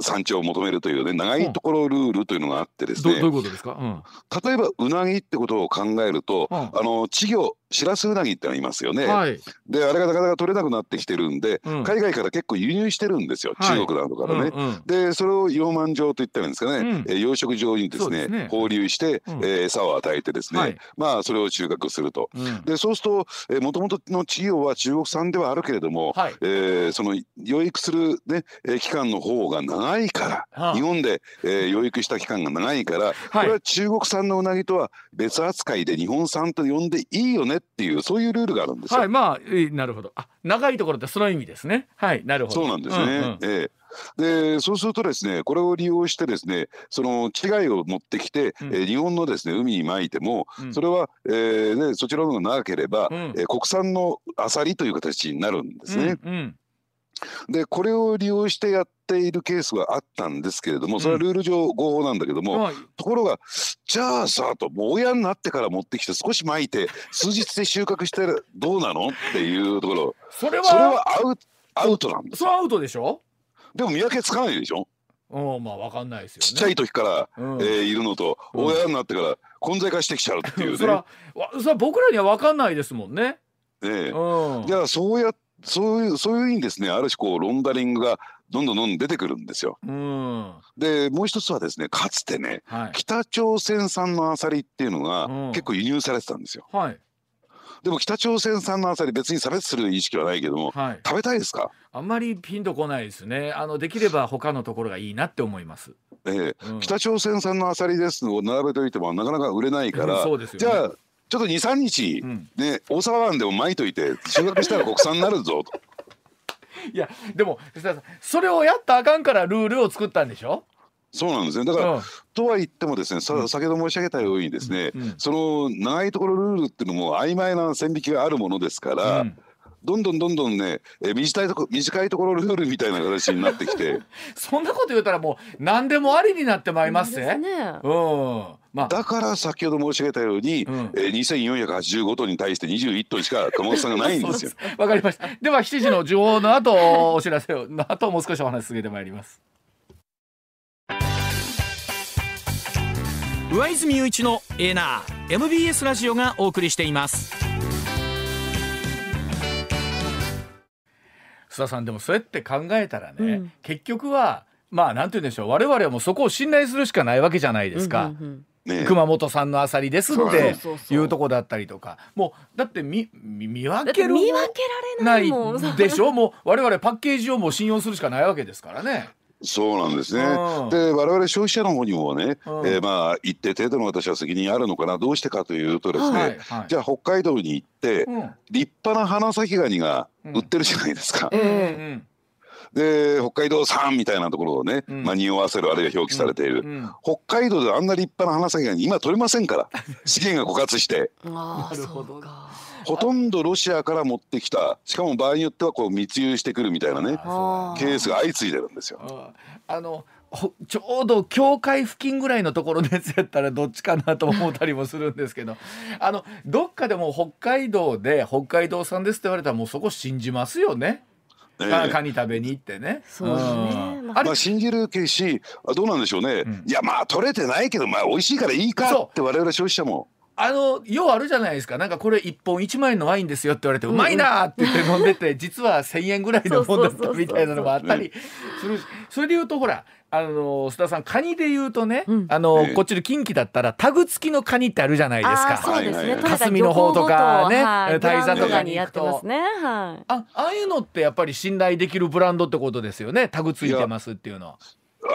山頂を求めるというね長いところルールというのがあってですね、どういうことですか、うん、例えばうなぎってことを考えると、あの稚魚シラスウナギってのいますよね。はい。であれがなかなか取れなくなってきてるんで、うん。海外から結構輸入してるんですよ、はい。中国などからね。うんうん。でそれを養鰻場といったらいいんですかね、うん。えー養殖場にですね。ね。放流して、うん。えー餌を与えてですね、はい。まあそれを収穫すると。うん。でそうするともともとの企業は中国産ではあるけれども、はい。えーその養育する、ね、えー期間の方が長いから、はあ。日本で、えー養育した期間が長いから、これは中国産のうなぎとは別扱いで日本産と呼んでいいよねっていうそういうルールがあるんですよ。はいまあえーなるほど。あ長いところってその意味ですね。はいなるほど。そうなんですね。うんうん。ええ。でそうするとですねこれを利用してですねその機械を持ってきて、うん。えー日本のですね海に撒いても、うん。それは、えーね、そちらの方が長ければ、うん。えー国産のアサリという形になるんですね。うんうんでこれを利用してやっているケースはあったんですけれどもそれはルール上合法なんだけども、はい。ところがじゃあさともう親になってから持ってきて少し撒いて数日で収穫してどうなのっていうところ。それはそれはアウアウトなんですそれはアウトでしょ？でも見分けつかないでしょ？うんまあわかんないですよね。ちっちゃい時から、うん。えーいるのと、うん。親になってから混在化してきちゃうっていうね。それは。僕らにはわかんないですもんね。ねうん。じゃあそうやそういうそういうふうにですねある種こうロンダリングがどんどんどんどん出てくるんですよ。うん。でもう一つはですねかつてねはい。北朝鮮産のアサリっていうのがうん。結構輸入されてたんですよ。はい。でも北朝鮮産のアサリ別に差別する意識はないけどもはい。食べたいですか、あんまりピンとこないですね。あのできれば他のところがいいなって思います。えーうん。北朝鮮産のアサリですのを並べておいてもなかなか売れないから、そうですよね。じゃあちょっと23日、うん。ね、大阪湾でも巻いといて収穫したら国産になるぞと。いやでもそれをやったらあかんからルールを作ったんでしょ？そうなんですね。だから、うん。とは言ってもですねさうん。先ほど申し上げたようにですね、うん。その長いところルールっていうのも曖昧な線引きがあるものですから、うんどんどんどんどんね、えー短いとこ短いところルールみたいな形になってきて そんなこと言うたらもう何でもありになってまいりますねですねうんまあだから先ほど申し上げたように、うんえー、2485トンに対して21トンしか貨物差がないんですよ。わかりました。では7時の情報の後お知らせをの後もう少しお話し続けてまいります。上泉雄一のエナー MBS ラジオがお送りしています。須田さんでもそうやって考えたらね、うん。結局はまあなんて言うんでしょう。我々はもうそこを信頼するしかないわけじゃないですか。うんうんね熊本産のアサリですっていうとこだったりとか。もうだって見見見だって分ける見分けらなれないいもん。でしょ？もう我々パッケージをもう信用するしかないわけですからね。そうなんですね。うん。で我々消費者の方にもね、うん。えーまあ一定程度の私は責任あるのかなどうしてかというとですね、はいはい。じゃあ北海道に行って、うん。立派な花咲ガニが売ってるじゃないですか。うんえで北海道産みたいなところをね、うん。まあ匂わせるあるいは表記されている、うんうん北海道であんな立派な花咲ガニ今取れませんから。資源が枯渇して。なるほどほとんどロシアから持ってきた。しかも場合によってはこう密輸してくるみたいなね。ケースが相次いでるんですよ。あのほちょうど境界付近ぐらいのところのやつやったらどっちかなと思ったりもするんですけど。あのどっかでも北海道で北海道産ですって言われたらもうそこ信じますよね。ええ。かカニ食べに行ってね。そうですね。まあ。まあ信じるけしあどうなんでしょうね、うん。いやまあ取れてないけどまあ美味しいからいいかって我々消費者もあのようあるじゃないですか。なんかこれ1本1万円のワインですよって言われて、うまいなーって言って飲んでて実は1,000円ぐらいのもんだったみたいなのもあったり。するしそれで言うとほらあの須田さんカニで言うとね、うん。あのええ。こっちの近畿だったらタグ付きのカニってあるじゃないですか。そうですね。霞の方とかね大山とかにやってますね。はい。あああいうのってやっぱり信頼できるブランドってことですよね。タグついてますっていうのは。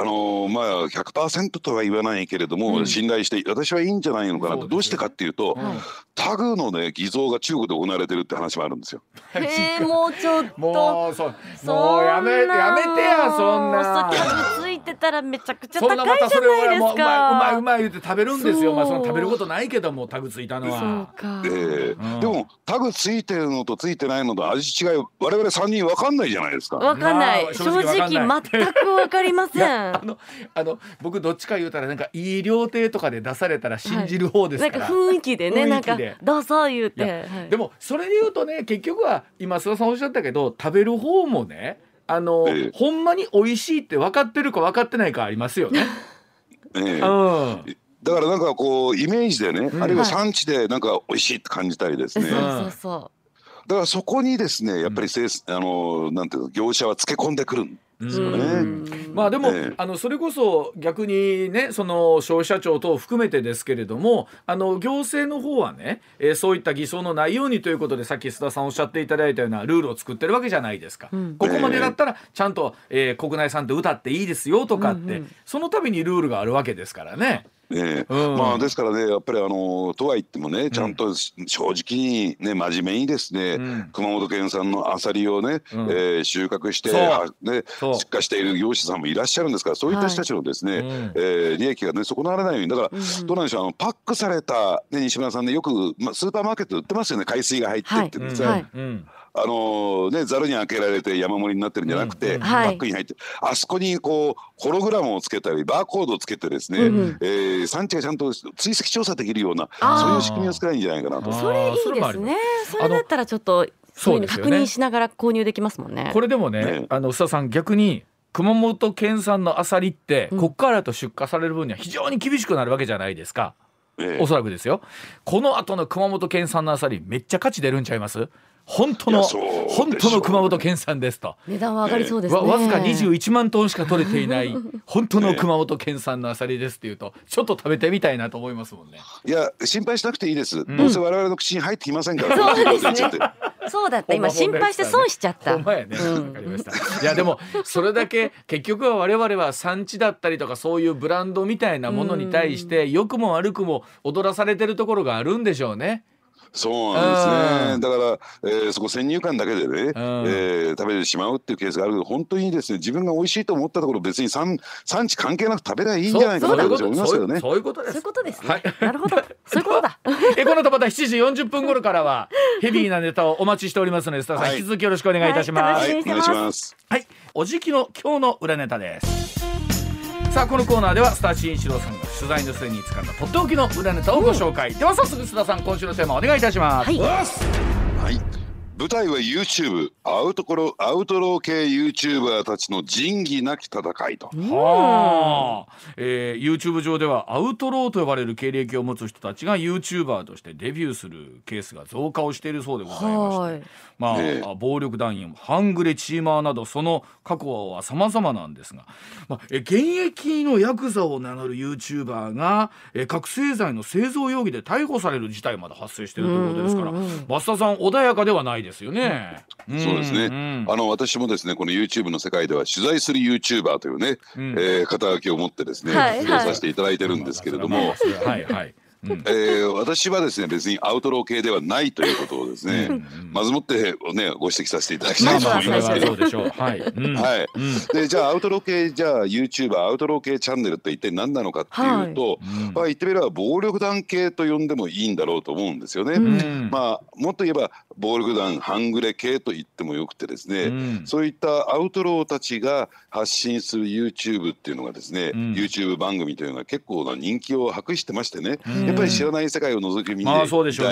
あのーまあ100%とは言わないけれども、うん。信頼して私はいいんじゃないのかなそうですよね。とどうしてかっていうと、うんタグのね偽造が中国で行われてるって話もあるんですよ。へえもうちょっと。もうそう。そんもうやめなやめてやそんな。そうタグついてたらめちゃくちゃ高ないじゃないですをもううまいうまいうかまい言って食べるんですよ。まあそのそう食べることないけどもタグついたのそうは。か。えーうん。でもタグついてるのとついてないのと味違い我々3人分かんないじゃないですか。わかんない、まあ正正直わかんない。直全くわかりませんあのあの僕どっちか言うたらなんかいい料亭とかで出されたら信じる方ですなんかから。雰囲気で。ねなんかどうぞ言うて、はい。でもそれで言うとね結局は今須田さんおっしゃったけど食べる方もねあの、ええ。ほんまに美味しいって分かってるか分かってないかありますよね。ええ。うん。だからなんかこうイメージでね、うん。あるいは産地でなんか美味しいって感じたりですね、そうだそう。そからそこにですねやっぱりせい、あのなんていうの業者はつけ込んでくる。んまあでも、ええ。あのそれこそ逆にねその消費者庁等を含めてですけれどもあの行政の方はね、えーそういった偽装のないようにということでさっき須田さんおっしゃっていただいたようなルールを作ってるわけじゃないですか、うん。ここまでだったらちゃんと、えー国内産で歌っていいですよとかって、うんうんそのためにルールがあるわけですからね。ねうん。まあですからねやっぱりあのとは言ってもねちゃんと正直にね真面目にですね、うん。熊本県産のアサリをね、うん。えー収穫してね出荷している業者さんもいらっしゃるんですからそういった人たちのですね、うん。えー利益がね損なわれないように。だから、うんどうなんでしょうあのパックされた、ね、西村さんねよく、まあ、スーパーマーケットで売ってますよね海水が入ってってですね、はい。うんあのねざるに開けられて山盛りになってるんじゃなくて、うんはい。パックに入ってあそこにこうホログラムをつけたりバーコードをつけてですね、うんうん。えー産地がちゃんと追跡調査できるようなそういう仕組みを作らないんじゃないかなと。それいいですね。それだったらちょっとそういうの確認しながら購入できますもんね。これでもね、ね。あの須田さん逆に熊本県産のアサリって、うん。こっからと出荷される分には非常に厳しくなるわけじゃないですか。ええ。おそらくですよ。この後の熊本県産のアサリめっちゃ価値出るんちゃいます？本当の本当の熊本県産ですと。値段は上がりそうですねわわずか21万トンしか取れていない 本当の熊本県産のアサリですっていうとちょっと食べてみたいなと思いますもんね。いや心配しなくていいです、んどうせ我々の口に入ってきませんから、そうですねそうだった今心配して損しちゃったほんまやね。かりました。いやでもそれだけ結局は我々は産地だったりとかそういうブランドみたいなものに対して良くも悪くも踊らされてるところがあるんでしょうね。そうなんですうん。ねだから、えーそこ先入観だけでね、えー食べてしまうっていうケースがあるけど本当にですね自分が美味しいと思ったところ別に産産地関係なく食べればいいんじゃないかなと思いますけどね。そういうことです。そういう。ことですね、はい。なるほど。そういうことだ。えこの後また7時40分頃からはヘビーなネタをお待ちしておりますのでスターさん、はい。引き続きよろしくお願いいたします。はい、お願いします。はい、おじきの今日の裏ネタです。さあこのコーナーではスター新一郎さんが取材の末に使ったとっておきの裏ネタをご紹介、では早速須田さん今週のテーマお願いいたします。はい。はい。舞台は YouTube アウトコロアウトロー系 YouTuber たちの仁義なき戦いと。はあ、えー、YouTube 上ではアウトローと呼ばれる経歴を持つ人たちが YouTuber としてデビューするケースが増加をしているそうでございまして。はいまあ、ええ。暴力団員半グレチーマーなどその過去は様々なんですが、まあ、え現役のヤクザを名乗る YouTuber がえ覚醒剤の製造容疑で逮捕される事態まで発生しているということですから、増田さん穏やかではないですよね。ん。そうですね、んあの私もですねこの YouTube の世界では取材する YouTuber というね、うん。えー肩書きを持ってですね、はい活動させていただいてるんですけれども、はいはい。うん。えー私はですね別にアウトロー系ではないということをですね、まずもってねご指摘させていただきたいと思いますけど。はそうでしょう。はい。うん。はい。うん。でじゃあアウトロー系じゃあ YouTuber アウトロー系チャンネルって一体何なのかっていうと、うん。まあ言ってみれば暴力団系と呼んでもいいんだろうと思うんですよね。うん。まあもっと言えば暴力団半グレ系と言ってもよくてですね、うん。そういったアウトローたちが発信する YouTube っていうのがですね、うん。YouTube 番組というのが結構な人気を博してましてね、ぱり知らない世界を覗き見た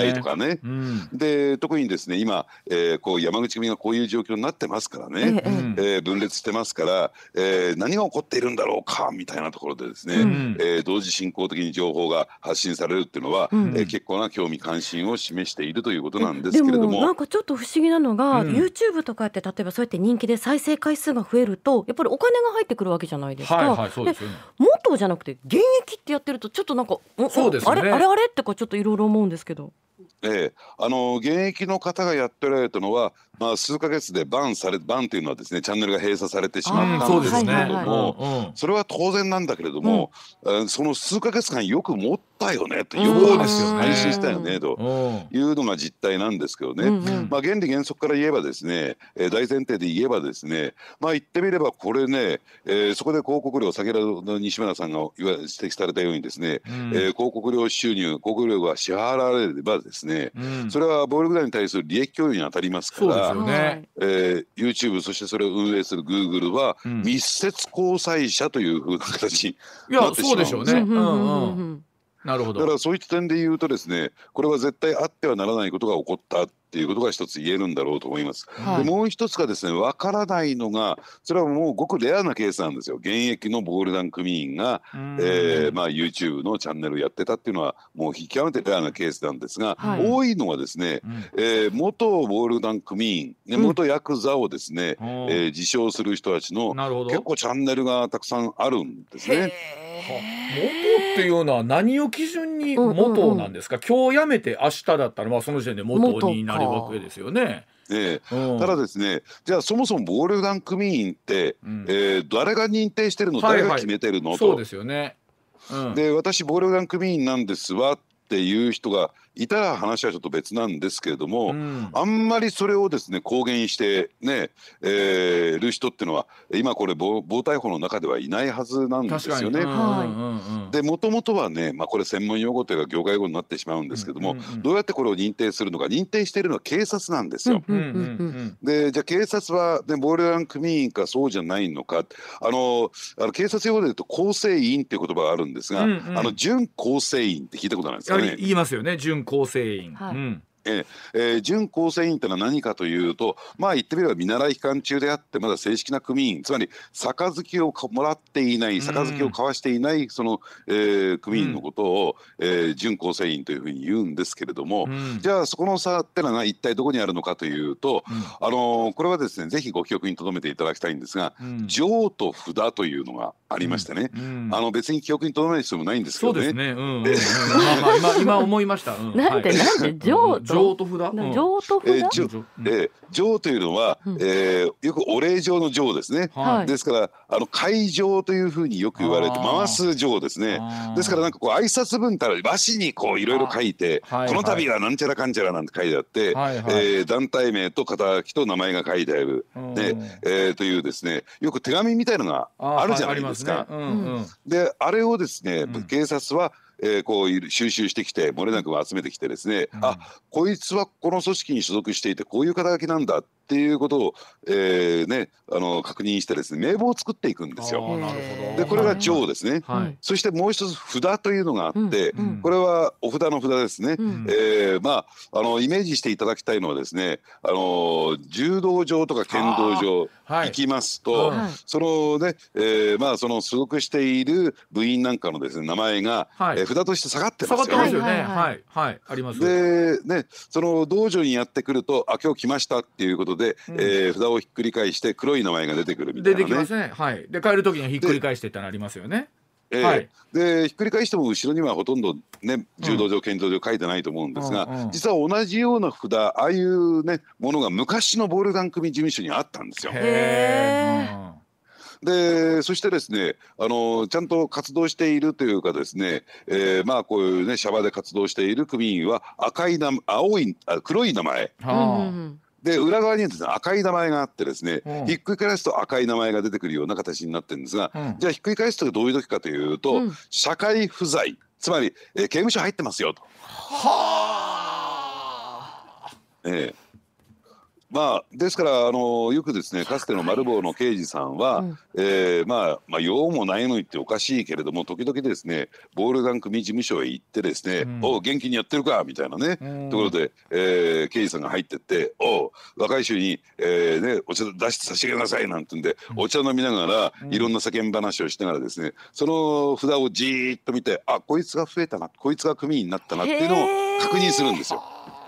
いとかね。うん。で特にですね今、えーこう山口組がこういう状況になってますからね、ええうん。えー分裂してますから、えー何が起こっているんだろうかみたいなところでですね、うん。えー同時進行的に情報が発信されるっていうのは、うん。えー結構な興味関心を示しているということなんですでけれども。もなんかちょっと不思議なのが、うん。YouTube とかって例えばそうやって人気で再生回数が増えるとやっぱりお金が入ってくるわけじゃないですか。はいはいそうですよね。元じゃなくて現役ってやってるとちょっとなんかそうですよね。あれ？あれあれってこうちょっといろいろ思うんですけど。ええあの現役の方がやっておられたのは、まあ、数ヶ月でバンされバンというのはですねチャンネルが閉鎖されてしまったんですけれはいどはいも、うんそれは当然なんだけれども、えーその数ヶ月間よく持ったよねと、うん。よくそうですよ。ね配信したよねとうん。いうのが実態なんですけどね。うん。うんまあ、原理原則から言えばですね、えー大前提で言えばですねまあ言ってみればこれね、えーそこで広告料先ほどの西村さんが言わ指摘されたようにですね、うん。えー広告料収入広告料が支払われればですね、うん。それは暴力団に対する利益供与に当たりますからよね。えー YouTube そしてそれを運営する Google はうん密接交際者というふうな形にいやなってしまそうでしょうね。ですうんうんうんうんうんうんなるほど。だからそういった点で言うとですねこれは絶対あってはならないことが起こったっていうことが一つ言えるんだろうと思います。はい。でもう一つがですねわからないのがそれはもうごくレアなケースなんですよ。現役のボールダン組員が、うん。えーまあ、YouTube のチャンネルをやってたっていうのはもう極めてレアなケースなんですが、はい。多いのはですね、うん。えー元ボールダン組員、ねうん。元ヤクザをですね、うんえー自称する人たちのなるほど。結構チャンネルがたくさんあるんですね。元っていうのは何を基準に元なんですか、今日辞めて明日だったらまあその時点で元になるわけですよね。えうん。ーただですねじゃあそもそもボールダン組員って、うん。えー誰が認定してるの誰が決めてるの、と。そうですよね。うん。で私ボールダン組員なんですわっていう人がいたら話はちょっと別なんですけれども、うん。あんまりそれをですね公言してね、えーる人っていうのは今これ暴暴対法の中ではいないはずなんですよね。でもともとはね、まあ、これ専門用語というか業界用語になってしまうんですけども、うんうんうんどうやってこれを認定するのか認定しているのは警察なんですよ。うんうんうんでじゃあ警察は、ね、ボールダン組員かそうじゃないのか。あのあの警察用語で言うと構成員っていう言葉があるんですが、うんうん。あの準構成員って聞いたことないですかね。言いますよね。準構成員。はい。うん。えー準構成員ってのは何かというとまあ言ってみれば見習い期間中であってまだ正式な組員つまり杯をかもらっていない杯を交わしていないその、えー組員のことを、えー準構成員というふうに言うんですけれども、うん。じゃあそこの差ってのは一体どこにあるのかというと、あのーこれはですねぜひご記憶に留めていただきたいんですがうん。上と札というのがありましてね、うん。あの別に記憶に留める必要もないんですけどね。そうですね。うんうんうん。まあまあ今今思いました。うん。なんではい。なんで？上と？上と札？うん。上と札？えー上というのは、うん。えーよくお礼状の上ですね。はい。ですからあの会場というふうによく言われて回す上ですね。ですからなんかこう挨拶文たら和紙にこういろいろ書い。て、この度はなんちゃらかんちゃらなんて書いてあって、はい。はい。えー団体名と肩書きと名前が書いてある、うん。ね。えーというですね。よく手紙みたいのがあるじゃないですか。はいありますねうんうん。であれをですね、うん。警察は、えーこういう収集してきて漏れなく集めてきてですね、うん。あこいつはこの組織に所属していてこういう肩書きなんだっていうことを、えーね、あの確認してですね名簿を作っていくんですよ。あーなるほどでこれが上ですね。はい。そしてもう一つ札というのがあって、うんうんこれはお札の札ですね。うんえーまああのイメージしていただきたいのはですね、あの柔道場とか剣道場はい行きますと、はいそのね、えーまあその所属している部員なんかのですね名前が、はいえー札として下がって下ますよね。がってますよね。はいはいあります。でねその道場にやってくるとあ今日来ましたっていうことで、うんえー札をひっくり返して黒い名前が出てくるみたいなね。出てきますね。はい。で帰る時にはひっくり返してってのありますよね。えーはいでひっくり返しても後ろにはほとんどね柔道場剣道場書いてないと思うんですが、うんうん実は同じような札ああいうねものが昔のボールダン組事務所にあったんですよ。へーでそしてですねあのちゃんと活動しているというかですね、えーまあこういうねシャバで活動している組員は赤い名青いあ黒い名前うんうんうんはうんで裏側にはですね赤い名前があってですね、うんひっくり返すと赤い名前が出てくるような形になってるんですが、あ。うんじゃあひっくり返すとどういう時かというと、うん社会不在つまり、えー刑務所入ってますよと。はええまあですからあのよくですねかつての丸坊の刑事さんは、うん。えーまあまあ用もないのにっておかしいけれども時々ですねボールダン組事務所へ行ってですね「うん。おう元気にやってるか」みたいなね、うん。ところで、えー刑事さんが入ってって「おう若い衆に、えーね、お茶出して差し上げなさい」なんて言うん。で、お茶飲みながらうん。いろんな世間話をしながらですねその札をじーっと見て「あこいつが増えたなこいつが組員になったな」っていうのを確認するんですよ。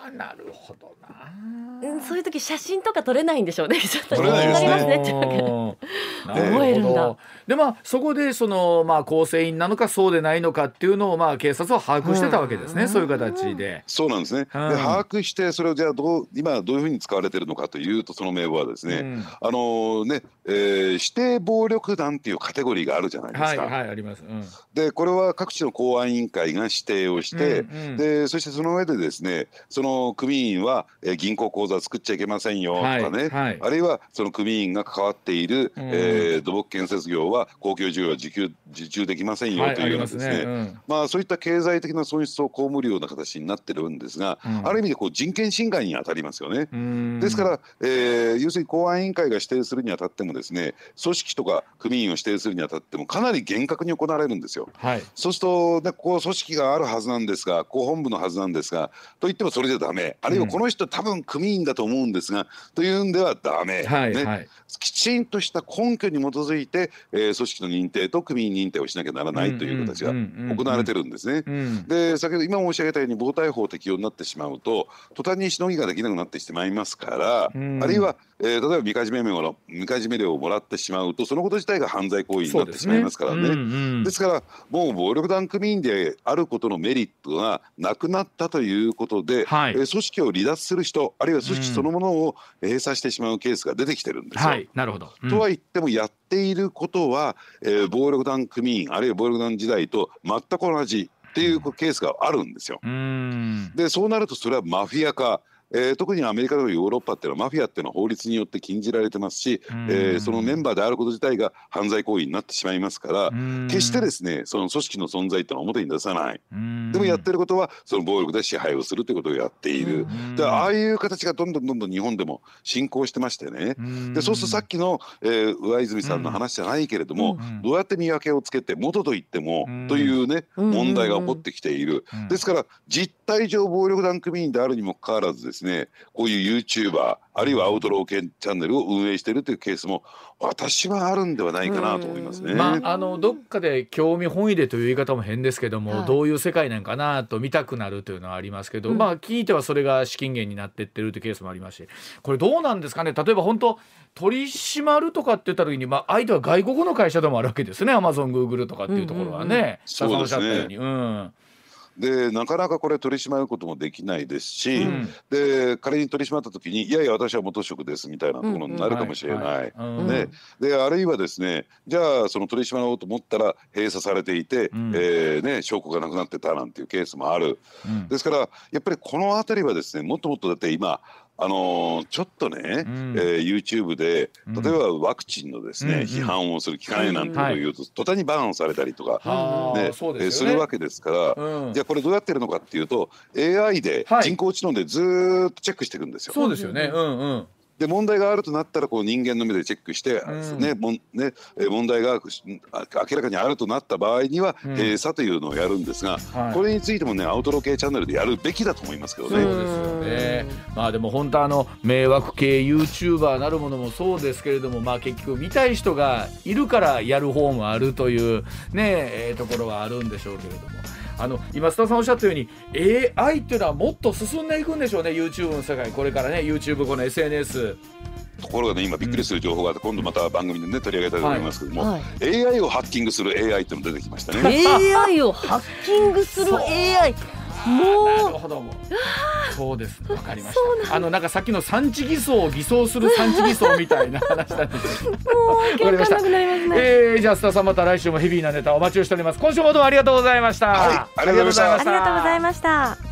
あなるほどな。うんそういう時写真とか撮れないんでしょうね。ちょっと撮れないですね。気になりますね。覚 えるんだでまあそこでそのまあ構成員なのかそうでないのかっていうのをまあ警察は把握してたわけですね、うん。そういう形で。そうなんですね。でうん。把握してそれをじゃあどう今どういうふうに使われてるのかというとその名簿はですね、うん。あのね、えー指定暴力団っていうカテゴリーがあるじゃないですか。はいはいあります。うん。でこれは各地の公安委員会が指定をして、うんうん。でそしてその上でですねその組員は、えー銀行口座座作っちゃいけませんよとかね、はい。はいあるいはその組員が関わっている、うん。えー土木建設業は公共事業は受給受注できませんよはいというようなですね,、うん。まあそういった経済的な損失を被るような形になってるんですが、うん。ある意味でこう人権侵害に当たりますよね。うん。ですから、えー要するに公安委員会が指定するにあたってもですね組織とか組員を指定するにあたってもかなり厳格に行われるんですよ。はい。そうすると、ね、こう組織があるはずなんですが広本部のはずなんですがと言ってもそれじゃダメ。あるいはこの人多分組員だと思うんですが、というんではダメ、ねはいはい。きちんとした根拠に基づいて、えー組織の認定と組員認定をしなきゃならないという形が行われてるんですね。うん。で先ほど今申し上げたように暴対法適用になってしまうと途端にしのぎができなくなってしまいますから、うん。あるいは、えー例えばみかじめ料のみかじめ料をもらってしまうとそのこと自体が犯罪行為になってしまいますからね。うんうん。ですからもう暴力団組員であることのメリットがなくなったということで、はい。えー組織を離脱する人あるいは組織そのものを閉鎖してしまうケースが出てきてるんですよ。はいなるほど、うんとは言ってもやっていることは、えー暴力団組員あるいは暴力団時代と全く同じっていうケースがあるんですよ。うんでそうなるとそれはマフィア化、えー特にアメリカとかヨーロッパっていうのはマフィアっていうのは法律によって禁じられてますし、うん。えーそのメンバーであること自体が犯罪行為になってしまいますから、うん。決してですねその組織の存在っていうのは表に出さない。うん。でもやってることはその暴力で支配をするということをやっている。うん。でああいう形がどんどんどんどん日本でも進行してましてね。うん。でそうするとさっきの、えー上泉さんの話じゃないけれども、うん。どうやって見分けをつけて元と言っても、うん。というねうん問題が起こってきている、うん。ですから実態上暴力団組員であるにもかかわらずですねこういう YouTuber あるいはアウトロー系チャンネルを運営しているというケースも私はあるんではないかなと思いますね。まあ、あのどっかで興味本位でという言い方も変ですけども、はい。どういう世界なんかなと見たくなるというのはありますけど、うん。まあ聞いてはそれが資金源になってってるというケースもありますし。これどうなんですかね？例えば本当取り締まるとかって言った時に、まあ、相手は外国の会社でもあるわけですね。アマゾングーグルとかっていうところはね、うんうんうん。北さんおっしゃったように。うんでなかなかこれ取り締まることもできないですし、うん。で仮に取り締まった時にいやいや私は元職ですみたいなところになるかもしれない。ね。であるいはですねじゃあその取り締まろうと思ったら閉鎖されていて、うん。えーね、証拠がなくなってたなんていうケースもある。うん。ですからやっぱりこの辺りはですねもっともっとだって今あのーちょっとね、うん。えー YouTube でうん。例えばワクチンのですね、うんうん。批判をする機会なんてことを言うと、途端にバーンされたりとか、はあねすよね。えーするわけですから、うん。じゃあこれどうやってるのかっていうと AI ではい。人工知能でずーっとチェックしていくんですよ。そうですよね。うんうん。で問題があるとなったらこう人間の目でチェックして、うんねもんねえー問題があ明らかにあるとなった場合にはうん閉鎖というのをやるんですが、はいこれについてもねアウトロー系チャンネルでやるべきだと思いますけどね。そうですよね。まあでも本当あの迷惑系 YouTuber なるものもそうですけれども、まあ結局見たい人がいるからやる方もあるというねえーところはあるんでしょうけれども。あの今須田さんおっしゃったように AI っていうのはもっと進んでいくんでしょうね YouTube の世界。これからね YouTube この SNS ところがね今びっくりする情報があって、今度また番組でね取り上げたいと思いますけども、はい。AI をハッキングする AI っていうの出てきましたね。AI をハッキングする AI なもるほど。もうそうです。わかりました。あのなんかさっきの産地偽装を偽装する産地偽装みたいな話なんですけど。うもうわかんなくなりますね。えー、じゃあ須田さんまた来週もヘビーなネタお待ちをしております。今週もどうもありがとうございました、はいありがとうございました。ありがとうございました